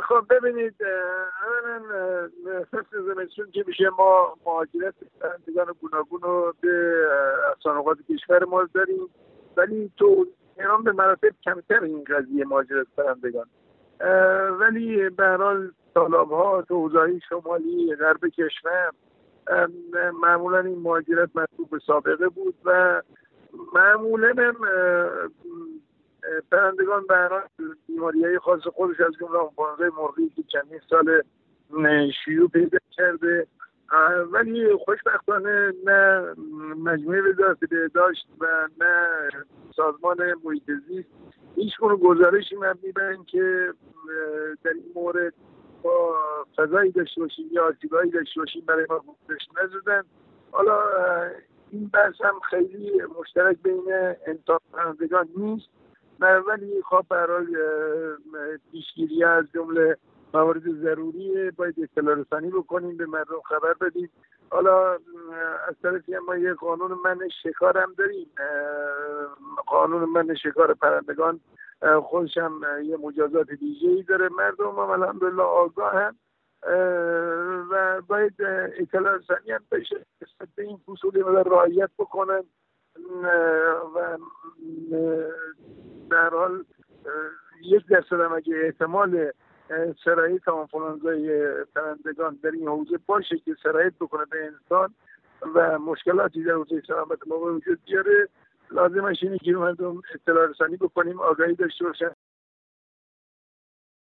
خب ببینید اولا فصل زمستون که میشه ما مهاجرت پرندگان گوناگون رو به افسانقات کشور ما داریم ولی تو ایران به مراتب کمتر این قضیه مهاجرت پرندگان. ولی به حال طالاب ها تو شمالی غرب کشور معمولا این مهاجرت مطلوب به سابقه بود و معمولا هم پرندگان هر بیماری خاص خودش از جمله آنفلانزای مرغی که چندین سال شیوع پیدا کرده. ولی خوشبختانه نه مجموعه وزارت داشت و نه سازمان محیط زیست هیچ گونه گزارشی مبنی بر که در این مورد با فضایی داشته باشیم یا آسیبایی داشته باشیم برای ما گزارش نزدن. حالا این بحث هم خیلی مشترک بین انتاب پرندگان نیست. ولی خب برای پیشگیری از جمله موارد ضروری باید اطلاع رسانی بکنیم به مردم خبر بدیم. حالا از طرفی ما یه قانون من شکار هم داریم قانون من شکار پرندگان خودش هم یه مجازات دیگه ای داره. مردم هم الحمدلله آگاه هم. و باید اطلاع رسانی هم بشه. به این فصولی رعایت بکنن. و حال یک درصد هم اگه احتمال سرایت آنفولانزای پرندگان در این حوزه باشه که سرایت بکنه به انسان و مشکلاتی در حوزه سلامت ما وجود بیاره لازمش اینه که مردم اطلاع رسانی بکنیم آگاهی داشته باشن.